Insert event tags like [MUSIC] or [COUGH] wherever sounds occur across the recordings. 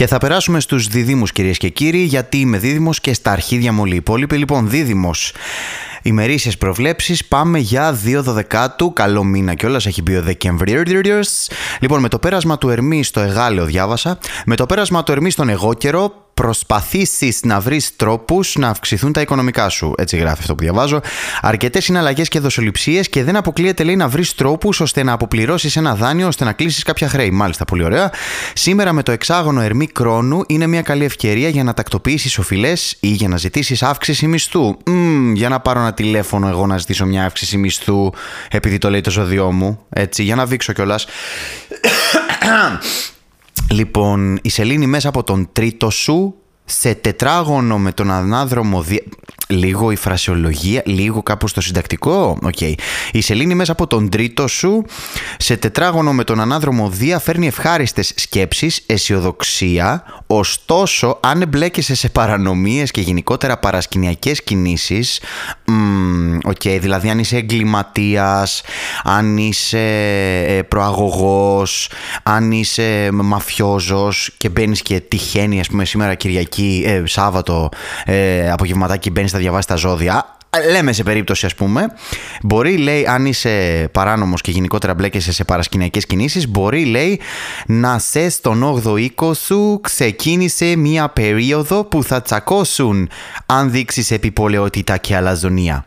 Και θα περάσουμε στους διδήμους κυρίες και κύριοι, γιατί είμαι δίδυμος και στα αρχίδια μου όλοι οι υπόλοιποι. Λοιπόν, δίδυμος, ημερήσιες προβλέψεις, πάμε για 2 Δεκάτου, καλό μήνα κιόλας, έχει μπει ο Δεκεμβρίου. Λοιπόν, με το πέρασμα του Ερμή στο Εγάλεο διάβασα, με το πέρασμα του Ερμή στον Εγώκερο, προσπαθήσεις να βρεις τρόπους να αυξηθούν τα οικονομικά σου. Έτσι γράφει αυτό που διαβάζω. Αρκετές συναλλαγές και δοσοληψίες και δεν αποκλείεται λέει να βρεις τρόπους ώστε να αποπληρώσεις ένα δάνειο ώστε να κλείσεις κάποια χρέη. Μάλιστα, πολύ ωραία. Σήμερα με το εξάγωνο ερμή κρόνου είναι μια καλή ευκαιρία για να τακτοποιήσεις οφειλές ή για να ζητήσεις αύξηση μισθού. Μ, για να πάρω ένα τηλέφωνο εγώ να ζητήσω μια αύξηση μισθού επειδή το λέει το ζώδιό μου. Έτσι, για να δείξω κιόλας. Λοιπόν, η σελήνη μέσα από τον τρίτο σου σε τετράγωνο με τον ανάδρομο λίγο η φρασιολογία, λίγο κάπου στο συντακτικό. Okay. Η σελήνη μέσα από τον τρίτο σου σε τετράγωνο με τον ανάδρομο Δία φέρνει ευχάριστες σκέψεις, αισιοδοξία, ωστόσο αν εμπλέκεσαι σε παρανομίες και γενικότερα παρασκηνιακές κινήσεις, okay, δηλαδή αν είσαι εγκληματίας, αν είσαι ε, προαγωγός, αν είσαι μαφιόζος και μπαίνεις και τυχαίνει ας πούμε σήμερα Κυριακή, ε, Σάββατο, ε, απογευματάκι μπαίνεις διαβάσει τα ζώδια. Λέμε σε περίπτωση, ας πούμε, μπορεί, λέει, αν είσαι παράνομος και γενικότερα μπλέκεσαι σε παρασκηνιακές κινήσεις, μπορεί, λέει, να σε στον 8ο οίκο σου ξεκίνησε μία περίοδο που θα τσακώσουν αν δείξεις επιπολαιότητα και αλαζονία.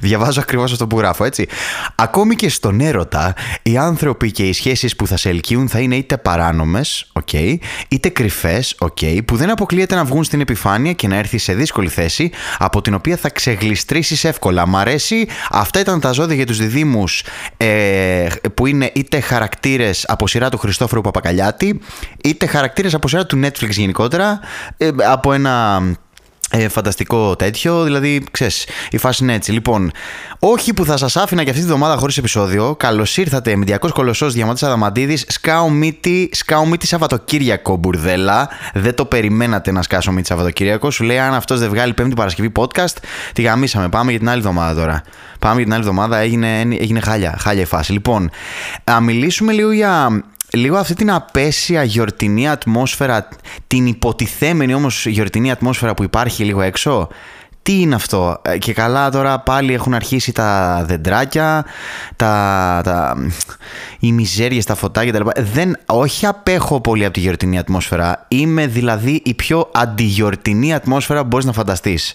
Διαβάζω ακριβώς αυτό που γράφω, έτσι. Ακόμη και στον έρωτα, οι άνθρωποι και οι σχέσεις που θα σε ελκύουν θα είναι είτε παράνομες, okay, είτε κρυφές, okay, που δεν αποκλείεται να βγουν στην επιφάνεια και να έρθει σε δύσκολη θέση, από την οποία θα ξεγλιστρήσεις εύκολα. Μ' αρέσει. Αυτά ήταν τα ζώδια για τους διδήμου, ε, που είναι είτε χαρακτήρες από σειρά του Χριστόφορου Παπακαλιάτη, είτε χαρακτήρες από σειρά του Netflix γενικότερα, ε, από ένα ε, φανταστικό τέτοιο, δηλαδή ξέρεις, η φάση είναι έτσι. Λοιπόν, όχι που θα σας άφηνα και αυτή τη βδομάδα χωρίς επεισόδιο. Καλώς ήρθατε με 200 κολοσσός Διαμαντής Αδαμαντίδης. Σκάω μύτη, σκάω μύτη Σαββατοκύριακο, μπουρδέλα. Δεν το περιμένατε να σκάσω μύτη Σαββατοκύριακο. Σου λέει αν αυτός δεν βγάλει Πέμπτη Παρασκευή podcast, τη γαμίσαμε. Πάμε για την άλλη εβδομάδα τώρα. Πάμε για την άλλη εβδομάδα, έγινε, έγινε χάλια, χάλια η φάση. Λοιπόν, να μιλήσουμε λίγο για λίγο αυτή την απέσια γιορτινή ατμόσφαιρα, την υποτιθέμενη όμως γιορτινή ατμόσφαιρα που υπάρχει λίγο έξω τι είναι αυτό; Ε, και καλά τώρα πάλι έχουν αρχίσει τα δεντράκια, τα, τα, οι μιζέριες, τα φωτάκια τα Δεν, όχι απέχω πολύ από τη γιορτινή ατμόσφαιρα. Είμαι δηλαδή η πιο αντιγιορτινή ατμόσφαιρα που μπορείς να φανταστείς.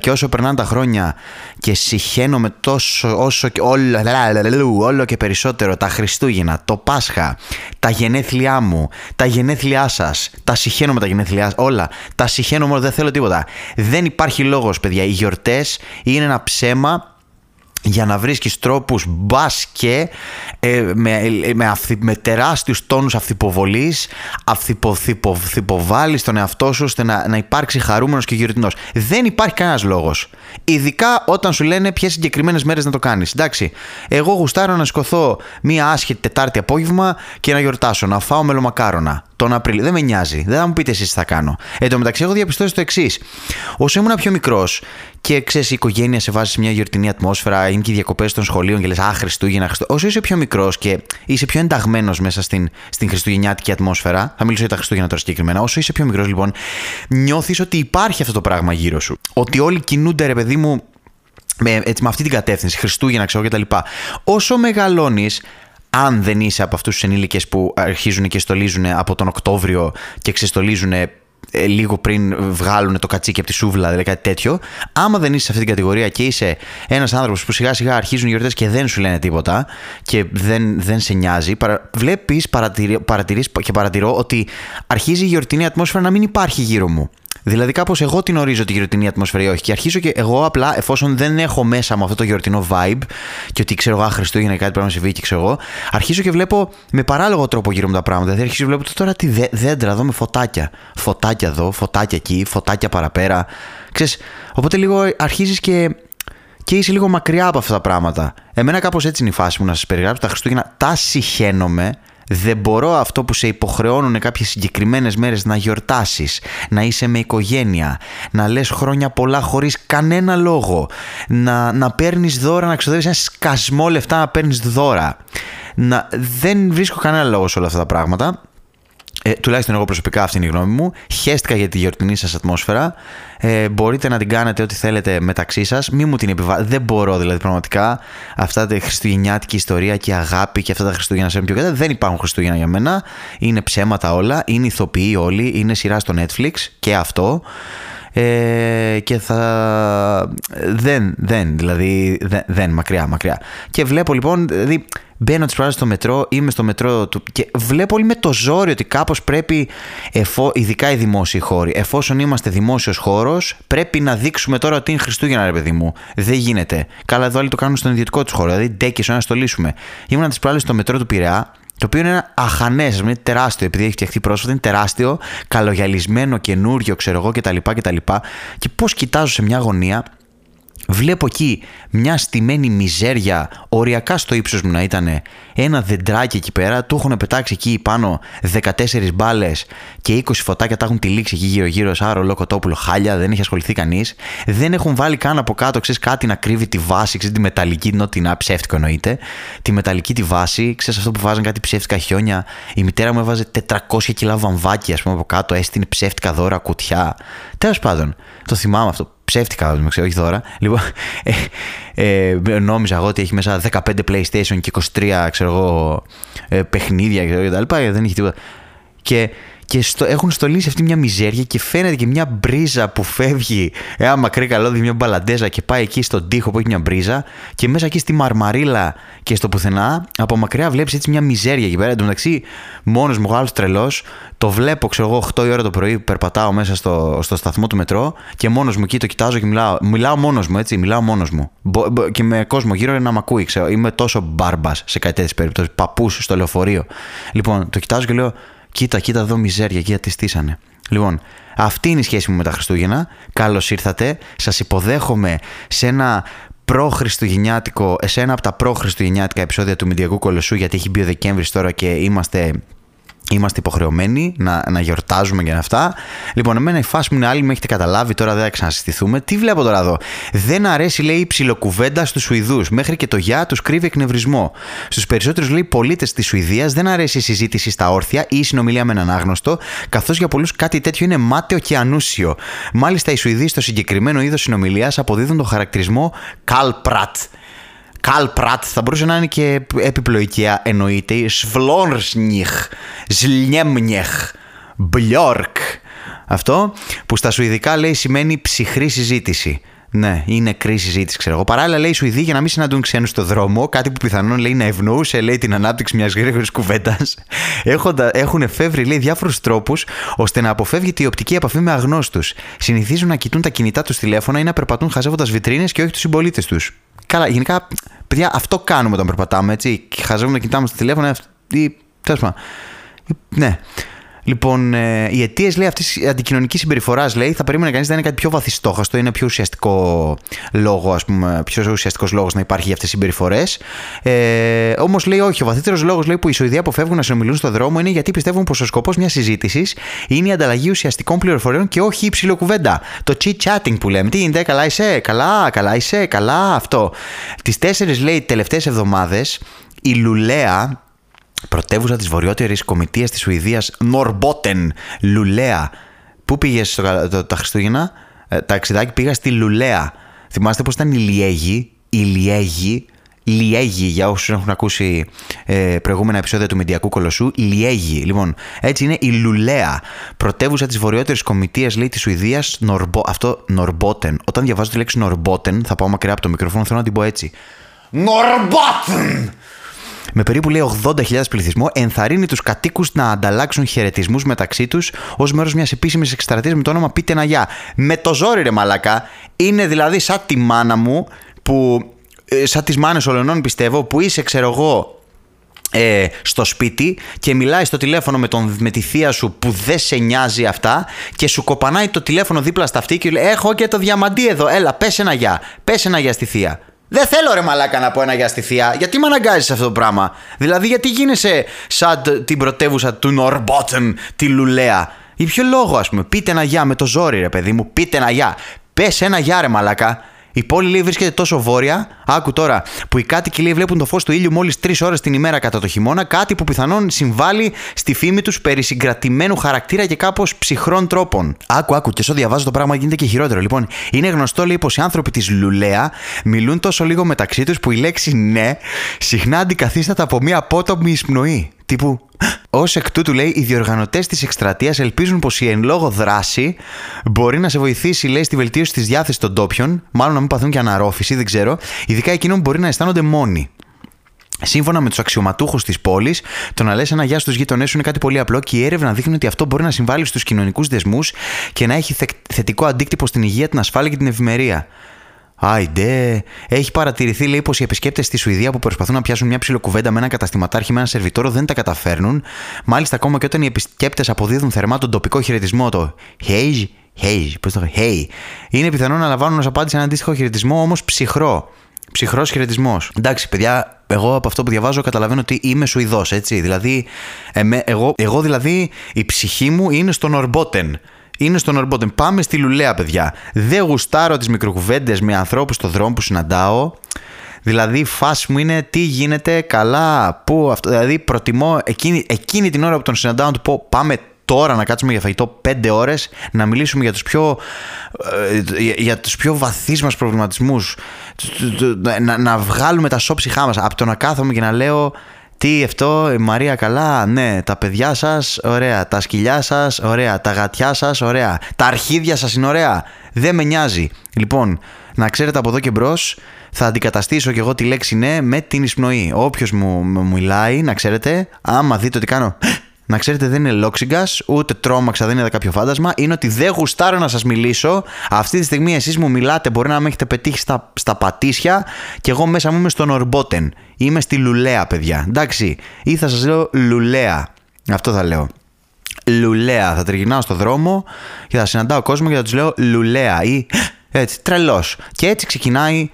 Και όσο περνάνε τα χρόνια και συχαίνομαι τόσο, όσο και όλο, όλο και περισσότερο τα Χριστούγεννα, το Πάσχα, τα γενέθλιά μου, τα γενέθλιά σας, τα συχαίνομαι τα γενέθλιά όλα, τα συχαίνομαι δεν θέλω τίποτα. Δεν υπάρχει λόγος παιδιά. Οι γιορτές είναι ένα ψέμα για να βρίσκεις τρόπους μπας και ε, με, ε, με, αυθυ, με τεράστιους τόνους αυθυποβολής αυθυποβάλεις τον εαυτό σου ώστε να, να υπάρξει χαρούμενος και γιορτινός. Δεν υπάρχει κανένας λόγος. Ειδικά όταν σου λένε ποιες συγκεκριμένες μέρες να το κάνεις. Εντάξει, εγώ γουστάρω να σκοθώ μία άσχετη Τετάρτη απόγευμα και να γιορτάσω, να φάω μελομακάρονα τον Απρίλιο. Δεν με νοιάζει. Δεν θα μου πείτε εσείς τι θα κάνω. Εν τω μεταξύ, έχω διαπιστώσει το εξής. Όσο ήμουν πιο μικρός και ξέρεις, η οικογένεια σε βάζει σε μια γιορτινή ατμόσφαιρα, είναι και οι διακοπές των σχολείων και λες Α, Χριστούγεννα, Χριστούγεννα. Όσο είσαι πιο μικρός και είσαι πιο ενταγμένος μέσα στην, στην χριστουγεννιάτικη ατμόσφαιρα, θα μιλήσω για τα Χριστούγεννα τώρα συγκεκριμένα. Όσο είσαι πιο μικρός, λοιπόν, νιώθεις ότι υπάρχει αυτό το πράγμα γύρω σου. Ότι όλοι κινούνται, ρε παιδί μου, με, έτσι, με αυτή την κατεύθυνση, Χριστούγεννα, ξέρω κτλ. Όσο μεγαλώνεις, αν δεν είσαι από αυτούς τους ενήλικες που αρχίζουν και στολίζουν από τον Οκτώβριο και ξεστολίζουν ε, λίγο πριν βγάλουν το κατσίκι από τη σούβλα, δηλαδή κάτι τέτοιο. Άμα δεν είσαι σε αυτή την κατηγορία και είσαι ένας άνθρωπος που σιγά σιγά αρχίζουν οι γιορτές και δεν σου λένε τίποτα και δεν, δεν σε νοιάζει, παρα, βλέπεις, παρατηρείς και παρατηρώ ότι αρχίζει η γιορτινή ατμόσφαιρα να μην υπάρχει γύρω μου. Δηλαδή, κάπως εγώ την ορίζω τη γιορτινή ατμόσφαιρα ή όχι. Και αρχίζω και εγώ απλά, εφόσον δεν έχω μέσα μου αυτό το γιορτινό vibe και ότι ξέρω εγώ, Χριστούγεννα κάτι πρέπει να συμβεί και ξέρω εγώ, αρχίζω και βλέπω με παράλογο τρόπο γύρω μου τα πράγματα. Δηλαδή, αρχίζω και βλέπω τώρα τι δέντρα εδώ με φωτάκια. Φωτάκια εδώ, φωτάκια εκεί, φωτάκια παραπέρα. Ξέρεις, οπότε λίγο αρχίζεις και και είσαι λίγο μακριά από αυτά τα πράγματα. Εμένα κάπως έτσι είναι η φάση μου να σας περιγράψω. Τα Χριστούγεννα τα συχαίνομαι δεν μπορώ αυτό που σε υποχρεώνουν κάποιες συγκεκριμένες μέρες να γιορτάσεις, να είσαι με οικογένεια, να λες χρόνια πολλά χωρίς κανένα λόγο, να, να παίρνεις δώρα, να ξοδεύεις ένα σκασμό λεφτά να παίρνεις δώρα. Να, δεν βρίσκω κανένα λόγο σε όλα αυτά τα πράγματα. Ε, τουλάχιστον εγώ προσωπικά αυτή είναι η γνώμη μου. Χαίστηκα για τη γιορτινή σας ατμόσφαιρα. Ε, μπορείτε να την κάνετε ό,τι θέλετε μεταξύ σας. Μη μου την επιβάλλετε. Δεν μπορώ δηλαδή πραγματικά αυτά τα χριστουγεννιάτικη ιστορία και αγάπη και αυτά τα Χριστούγεννα σε πιο Δεν υπάρχουν Χριστούγεννα για μένα. Είναι ψέματα όλα. Είναι ηθοποιοί όλοι. Είναι σειρά στο Netflix και αυτό. Ε, και θα. Δεν, δεν, δηλαδή. Δεν, δεν, μακριά, μακριά. Και βλέπω λοιπόν, δηλαδή, μπαίνω τις προάλλε στο μετρό, είμαι στο μετρό του και βλέπω όλοι με το ζόρι ότι κάπως πρέπει, εφό, ειδικά οι δημόσιοι χώροι, εφόσον είμαστε δημόσιος χώρος, πρέπει να δείξουμε τώρα ότι είναι Χριστούγεννα, ρε παιδί μου. Δεν γίνεται. Καλά, εδώ άλλοι το κάνουν στον ιδιωτικό τους χώρο. Δηλαδή, ντέκε να στολίσουμε. Ήμουν τις προάλλε στο μετρό του Πειραιά το οποίο είναι ένα αχανές, είναι τεράστιο, επειδή έχει φτιαχτεί πρόσφατα, είναι τεράστιο, καλογιαλισμένο, καινούριο, ξέρω εγώ κτλ. κτλ. Και πώς κοιτάζω σε μια γωνία Βλέπω εκεί μια στημένη μιζέρια, οριακά στο ύψος μου να ήταν ένα δεντράκι εκεί πέρα, του έχουν πετάξει εκεί πάνω 14 μπάλες και 20 φωτάκια τα έχουν τυλίξει εκεί γύρω-γύρω, σαν ρολό κοτόπουλο, χάλια, δεν έχει ασχοληθεί κανείς. Δεν έχουν βάλει καν από κάτω, ξέρεις κάτι να κρύβει τη βάση, ξέρεις τη μεταλλική, ενώ την ψεύτικο εννοείται. Τη μεταλλική τη βάση, ξέρεις αυτό που βάζαν κάτι ψεύτικα χιόνια. Η μητέρα μου έβαζε 400 κιλά βαμβάκι, ας πούμε, από κάτω, έστεινε ψεύτικα δώρα, κουτιά. Τέλος πάντων, το θυμάμαι αυτό ψεύτικα, με ξέρω, όχι δώρα. Λοιπόν, ε, ε, νόμιζα εγώ ότι έχει μέσα 15 PlayStation και 23 ξέρω εγώ, ε, παιχνίδια και τα λοιπά. Δεν έχει τίποτα. Και και στο, έχουν στολίσει αυτή μια μιζέρια και φαίνεται και μια μπρίζα που φεύγει ένα μακρύ καλώδι, μια μπαλαντέζα και πάει εκεί στον τοίχο που έχει μια μπρίζα και μέσα εκεί στη μαρμαρίλα και στο πουθενά από μακριά βλέπεις έτσι μια μιζέρια εκεί πέρα. Εν τω μεταξύ, μόνος μου, άλλος τρελός, το βλέπω, ξέρω εγώ, 8 η ώρα το πρωί που περπατάω μέσα στο, στο σταθμό του μετρό και μόνος μου εκεί το κοιτάζω και μιλάω. Μιλάω μόνος μου, έτσι, μιλάω μόνος μου. και με κόσμο γύρω να με ακούει, ξέρω. Είμαι τόσο μπάρμπας σε κάτι τέτοιες περιπτώσεις. Παππούς στο λεωφορείο. Λοιπόν, το κοιτάζω και λέω, Κοίτα, κοίτα εδώ μιζέρια, κοίτα τι στήσανε. Λοιπόν, αυτή είναι η σχέση μου με τα Χριστούγεννα. Καλώς ήρθατε. Σας υποδέχομαι σε ένα προ-χριστουγεννιάτικο, σε ένα από τα προ-χριστουγεννιάτικα επεισόδια του Μηντιακού Κολοσσού, γιατί έχει μπει ο Δεκέμβρης τώρα και είμαστε Είμαστε υποχρεωμένοι να, να γιορτάζουμε και αυτά. Λοιπόν, εμένα η φάση μου είναι άλλη, με έχετε καταλάβει, τώρα δεν θα ξανασυστηθούμε. Τι βλέπω τώρα εδώ; Δεν αρέσει, λέει, η ψιλοκουβέντα στους Σουηδούς. Μέχρι και το γεια τους κρύβει εκνευρισμό. Στους περισσότερους, λέει, πολίτες της Σουηδίας δεν αρέσει η συζήτηση στα όρθια ή η συνομιλία με έναν άγνωστο, καθώς για πολλούς κάτι τέτοιο είναι μάταιο και ανούσιο. Μάλιστα, οι Σουηδοί στο συγκεκριμένο είδος συνομιλίας αποδίδουν τον χαρακτηρισμό Καλπρατ Καλπρατ θα μπορούσε να είναι και επιπλοϊκία εννοείται. Σβλόνρσνιχ, Ζλνιέμνιεχ, Μπλιόρκ. Αυτό που στα Σουηδικά λέει σημαίνει ψυχρή συζήτηση. Ναι, είναι νεκρή συζήτηση, ξέρω εγώ. Παράλληλα, λέει οι Σουηδοί για να μην συναντούν ξένους στο δρόμο, κάτι που πιθανόν λέει να ευνοούσε λέει, την ανάπτυξη μιας γρήγορης κουβέντας. [LAUGHS] Έχουν εφεύρει λέει διάφορους τρόπους ώστε να αποφεύγεται η οπτική επαφή με αγνώστους. Συνηθίζουν να κοιτούν τα κινητά τους τηλέφωνα ή να περπατούν χαζεύοντας βιτρίνες και όχι τους συμπολίτες τους. Καλά, γενικά, παιδιά, αυτό κάνουμε όταν περπατάμε, έτσι. Χαζεύουμε να κοιτάμε στο τηλέφωνο ή. Τέλος πάντων. Ναι. Λοιπόν, ε, οι αιτίες αυτής της αντικοινωνικής συμπεριφοράς λέει θα περίμενε κανείς να είναι κάτι πιο βαθιστόχαστο, είναι πιο ουσιαστικό λόγο, ας πούμε, πιο ουσιαστικός λόγος να υπάρχει για αυτές τις συμπεριφορές. Ε, Όμως λέει όχι, ο βαθύτερος λόγος που οι Σουηδοί αποφεύγουν να συνομιλούν στον δρόμο είναι γιατί πιστεύουν πως ο σκοπός μιας συζήτησης είναι η ανταλλαγή ουσιαστικών πληροφοριών και όχι η ψηλοκουβέντα. Το chit chatting που λέμε. Τι είναι, καλά είσαι, καλά, καλά είσαι, καλά αυτό. Τις τέσσερις λέει τελευταίες εβδομάδες η Λουλέα, πρωτεύουσα της βορειότερης κομιτείας της Σουηδίας, Νορμπότεν, Λουλέα. Πού πήγες τα Χριστούγεννα, ε, τα εξιδάκι πήγα στη Λουλέα. Θυμάστε πώς ήταν η Λιέγη, η Λιέγη, Λιέγη, για όσους έχουν ακούσει ε, προηγούμενα επεισόδια του Μεντιακού Κολοσσού, Λιέγη. Λοιπόν, έτσι είναι η Λουλέα, πρωτεύουσα της βορειότερης κομιτείας, λέει της Σουηδίας, Νορμπο... αυτό Νορμπότεν. Όταν διαβάζω τη λέξη Νορμπότεν, θα πάω μακριά από το μικρόφωνο, θέλω να την πω έτσι. Νορμπότεν! Με περίπου λέει 80.000 πληθυσμό, ενθαρρύνει τους κατοίκους να ανταλλάξουν χαιρετισμούς μεταξύ τους ως μέρος μιας επίσημης εκστρατείας με το όνομα Πείτε να γεια. Με το ζόρι, ρε Μαλακά. Είναι δηλαδή σαν τη μάνα μου που. Ε, σαν τις μάνες ολονών πιστεύω, που είσαι, ξέρω εγώ, ε, στο σπίτι και μιλάει στο τηλέφωνο με, τον, με τη θεία σου που δεν σε νοιάζει αυτά και σου κοπανάει το τηλέφωνο δίπλα στα αυτή και λέει Έχω και το διαμαντί εδώ, έλα, πες ένα γεια. Πες ένα γεια στη θεία. Δεν θέλω ρε μαλάκα να πω ένα για στη θεία. Γιατί με αναγκάζεις αυτό το πράγμα; Δηλαδή, γιατί γίνεσαι σαν την πρωτεύουσα του Νορμπότεν, τη Λουλέα; Για ποιο λόγο, ας πούμε. Πείτε ένα γεια με το ζόρι, ρε παιδί μου. Πείτε ένα γεια. Πες ένα γεια, ρε μαλάκα. Η πόλη λέει βρίσκεται τόσο βόρεια, άκου τώρα, που οι κάτοικοι λέει βλέπουν το φως του ήλιου μόλις τρεις ώρες την ημέρα κατά το χειμώνα, κάτι που πιθανόν συμβάλλει στη φήμη τους περί συγκρατημένου χαρακτήρα και κάπως ψυχρών τρόπων. Άκου, άκου, και όσο διαβάζω το πράγμα γίνεται και χειρότερο. Λοιπόν, είναι γνωστό λέει πως οι άνθρωποι της Λουλέα μιλούν τόσο λίγο μεταξύ τους που η λέξη ναι συχνά αντικαθίσταται από μία απότομη εισπνοή. Τύπου. Ω εκ τούτου, λέει, οι διοργανωτές της εκστρατείας ελπίζουν πως η εν λόγω δράση μπορεί να σε βοηθήσει, λέει, στη βελτίωση της διάθεσης των τόπιων, μάλλον να μην παθούν και αναρρόφηση, δεν ξέρω, ειδικά εκείνων που μπορεί να αισθάνονται μόνοι. Σύμφωνα με τους αξιωματούχους της πόλης, το να λες ένα γεια στους γείτονές σου είναι κάτι πολύ απλό και η έρευνα δείχνει ότι αυτό μπορεί να συμβάλλει στους κοινωνικούς δεσμούς και να έχει θετικό αντίκτυπο στην υγεία, την ασφάλεια και την ευημερία. Άιντε. Έχει παρατηρηθεί, λέει, πως οι επισκέπτες στη Σουηδία που προσπαθούν να πιάσουν μια ψιλοκουβέντα με έναν καταστηματάρχη με έναν σερβιτόρο δεν τα καταφέρνουν. Μάλιστα, ακόμα και όταν οι επισκέπτες αποδίδουν θερμά τον τοπικό χαιρετισμό, το Hey, hey, πώς το Hey, είναι πιθανό να λαμβάνουν ως απάντηση έναν αντίστοιχο χαιρετισμό, όμως ψυχρό. Ψυχρός χαιρετισμός. Εντάξει, παιδιά, εγώ από αυτό που διαβάζω καταλαβαίνω ότι είμαι Σουηδός, έτσι. Δηλαδή, εγώ, εγώ δηλαδή η ψυχή μου είναι στον Ορμπότεν είναι στον Ορμπότεν. Πάμε στη Λουλέα, παιδιά. Δεν γουστάρω τις μικροκουβέντες με ανθρώπους στο δρόμο που συναντάω. Δηλαδή, η φάση μου είναι τι γίνεται καλά, πού αυτό. Δηλαδή, προτιμώ εκείνη, εκείνη την ώρα που τον συναντάω να του πω πάμε τώρα να κάτσουμε για φαγητό πέντε ώρες να μιλήσουμε για τους πιο, ε, για τους πιο βαθύς μας προβληματισμούς να, να βγάλουμε τα σώψυχά μας από το να κάθομαι και να λέω τι αυτό, η Μαρία καλά, ναι, τα παιδιά σας, ωραία, τα σκυλιά σας, ωραία, τα γατιά σας, ωραία, τα αρχίδια σας είναι ωραία, δεν με νοιάζει. Λοιπόν, να ξέρετε από εδώ και μπρος, θα αντικαταστήσω και εγώ τη λέξη ναι με την εισπνοή. Όποιος μου, μου μιλάει, να ξέρετε, άμα δείτε ότι κάνω να ξέρετε, δεν είναι λόξιγκας, ούτε τρόμαξα, δεν είναι κάποιο φάντασμα. Είναι ότι δεν γουστάρω να σας μιλήσω. Αυτή τη στιγμή εσείς μου μιλάτε, μπορεί να με έχετε πετύχει στα, στα πατήσια και εγώ μέσα μου είμαι στον Ορμπότεν. Είμαι στη Λουλέα, παιδιά. Εντάξει, ή θα σας λέω Λουλέα. Αυτό θα λέω. Λουλέα. Θα τριγυρνάω στο δρόμο και θα συναντάω κόσμο και θα τους λέω Λουλέα ή έτσι, τρελός. Και έτσι ξεκινάει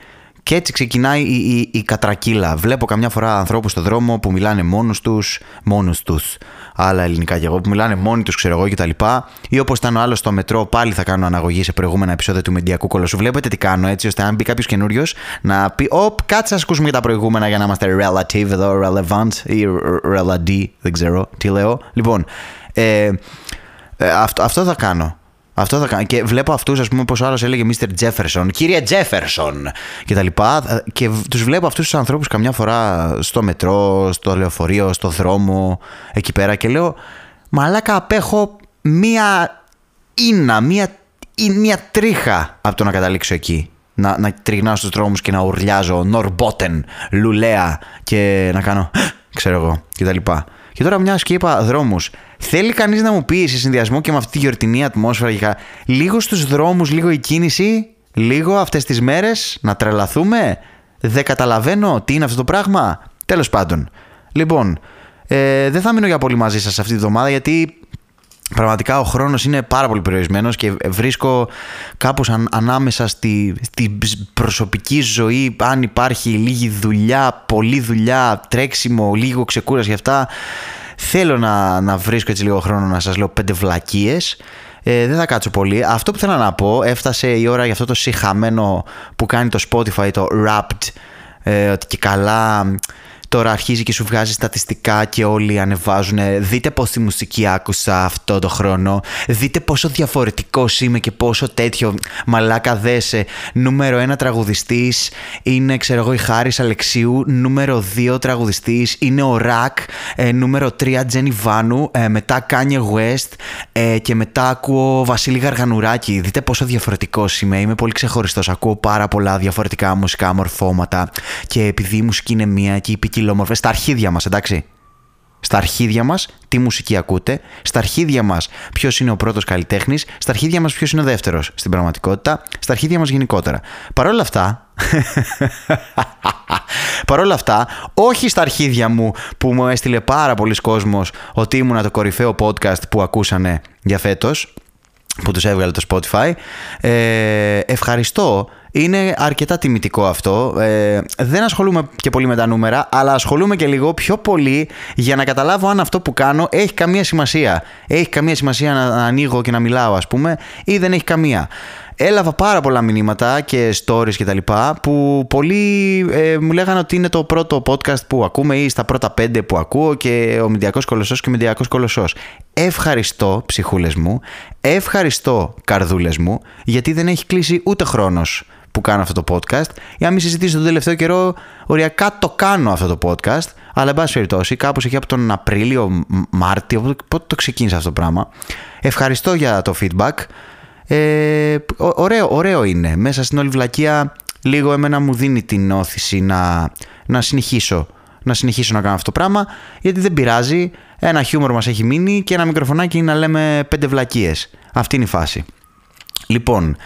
και έτσι ξεκινάει η, η, η κατρακύλα. Βλέπω καμιά φορά ανθρώπους στο δρόμο που μιλάνε μόνος τους, μόνος τους άλλα ελληνικά και εγώ που μιλάνε μόνοι τους, ξέρω εγώ κτλ. Ή όπως ήταν ο άλλος στο μετρό, πάλι θα κάνω αναγωγή σε προηγούμενα επεισόδια του Μεντιακού Κολοσσού. Βλέπετε τι κάνω έτσι, ώστε αν μπει κάποιος καινούριος να πει: Ωπ, κάτσε να ακούσουμε και τα προηγούμενα για να είμαστε relative εδώ, relevant ή reladi, δεν ξέρω τι λέω. Λοιπόν, ε, ε, αυτό, αυτό θα κάνω. Αυτό θα κάνω. Και βλέπω αυτούς, ας πούμε, πώς άλλος έλεγε Mr. Jefferson, κύριε Jefferson και τα λοιπά. Και τους βλέπω αυτούς τους ανθρώπους καμιά φορά στο μετρό, στο λεωφορείο, στο δρόμο, εκεί πέρα και λέω, Μαλάκα, απέχω μία ίνα, μία, μία τρίχα από το να καταλήξω εκεί. Να, να τριγνάω στους δρόμους και να ουρλιάζω Νορμπότεν, Λουλέα και να κάνω ξέρω εγώ και τα λοιπά. Και τώρα μιας και είπα δρόμους Θέλει κανείς να μου πει σε συνδυασμό και με αυτή τη γιορτινή ατμόσφαιρα λίγος στους δρόμους, λίγο η κίνηση, λίγο αυτές τις μέρες να τρελαθούμε. Δεν καταλαβαίνω τι είναι αυτό το πράγμα. Τέλος πάντων. Λοιπόν, ε, δεν θα μείνω για πολύ μαζί σας αυτή τη βδομάδα γιατί Πραγματικά ο χρόνος είναι πάρα πολύ περιορισμένος και βρίσκω κάπως ανάμεσα στη, στη προσωπική ζωή αν υπάρχει λίγη δουλειά, πολλή δουλειά, τρέξιμο, λίγο ξεκούραση και αυτά Θέλω να, να βρίσκω έτσι λίγο χρόνο να σας λέω πέντε βλακίες. Ε, δεν θα κάτσω πολύ. Αυτό που θέλω να πω, έφτασε η ώρα για αυτό το συχαμένο που κάνει το Spotify, το Wrapped, ε, ότι και καλά Τώρα αρχίζει και σου βγάζει στατιστικά και όλοι ανεβάζουν. Δείτε πόση μουσική άκουσα αυτό το χρόνο. Δείτε πόσο διαφορετικός είμαι και πόσο τέτοιο. Μαλάκα δέσε. Νούμερο ένα τραγουδιστής είναι, ξέρω εγώ, η Χάρη Αλεξίου. Νούμερο δύο τραγουδιστής είναι ο Ρακ. Ε, νούμερο τρία Τζένι Βάνου. Ε, μετά Kanye West. Ε, και μετά ακούω Βασίλη Γαργανουράκη. Δείτε πόσο διαφορετικός είμαι. Είμαι πολύ ξεχωριστός. Ακούω πάρα πολλά διαφορετικά μουσικά μορφώματα. Και επειδή η μουσική είναι μία και η ποικιλόμορφε στα αρχίδια μας, εντάξει. Στα αρχίδια μας τι μουσική ακούτε, στα αρχίδια μας ποιος είναι ο πρώτος καλλιτέχνης, στα αρχίδια μας ποιος είναι ο δεύτερος στην πραγματικότητα, στα αρχίδια μας γενικότερα. Παρ' όλα αυτά. [LAUGHS] Παρ' όλα αυτά, όχι στα αρχίδια μου που μου έστειλε πάρα πολλοί κόσμος ότι ήμουν το κορυφαίο podcast που ακούσανε για φέτος που τους έβγαλε το Spotify. Ε, ευχαριστώ. Είναι αρκετά τιμητικό αυτό. Ε, δεν ασχολούμαι και πολύ με τα νούμερα, αλλά ασχολούμαι και λίγο πιο πολύ για να καταλάβω αν αυτό που κάνω έχει καμία σημασία. Έχει καμία σημασία να, να ανοίγω και να μιλάω, ας πούμε, ή δεν έχει καμία. Έλαβα πάρα πολλά μηνύματα και stories και τα λοιπά που πολλοί ε, μου λέγανε ότι είναι το πρώτο podcast που ακούμε ή στα πρώτα πέντε που ακούω και ο Μηντιακός Κολοσσός και ο Μηντιακός Κολοσσός. Ευχαριστώ ψυχούλες μου, ευχαριστώ καρδούλες μου γιατί δεν έχει κλείσει ούτε χρόνος που κάνω αυτό το podcast. Για να μην συζητήσω τον τελευταίο καιρό, οριακά το κάνω αυτό το podcast. Αλλά εν πάση περιπτώσει, κάπως εκεί από τον Απρίλιο, Μάρτιο, πότε το ξεκίνησα αυτό το πράγμα. Ευχαριστώ για το feedback. Ε, ωραίο, ωραίο είναι. Μέσα στην όλη βλακεία λίγο εμένα μου δίνει την όθηση να, να συνεχίσω να συνεχίσω να κάνω αυτό το πράγμα γιατί δεν πειράζει, ένα χιούμορ μας έχει μείνει και ένα μικροφωνάκι να λέμε πέντε βλακίες. Αυτή είναι η φάση. Λοιπόν,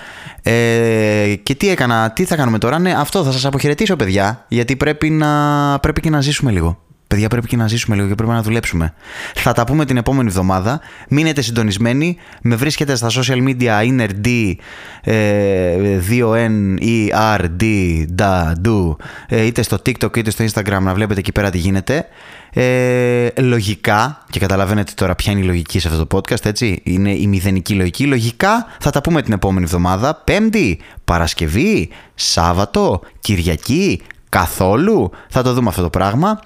ε, και τι έκανα, τι θα κάνουμε τώρα, ναι αυτό θα σας αποχαιρετήσω παιδιά γιατί πρέπει, να, πρέπει και να ζήσουμε λίγο. Παιδιά, πρέπει και να ζήσουμε λίγο και πρέπει να δουλέψουμε. Θα τα πούμε την επόμενη εβδομάδα. Μείνετε συντονισμένοι. Με βρίσκετε στα social media INRD 2N E R D DA DO είτε στο TikTok είτε στο Instagram να βλέπετε εκεί πέρα τι γίνεται. Ε, λογικά, και καταλαβαίνετε τώρα ποια είναι η λογική σε αυτό το podcast, έτσι, είναι η μηδενική λογική. Λογικά θα τα πούμε την επόμενη εβδομάδα. Πέμπτη, Παρασκευή, Σάββατο, Κυριακή, καθόλου. Θα το δούμε αυτό το πράγμα.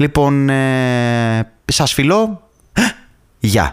Λοιπόν, ε, σας φιλώ. Γεια.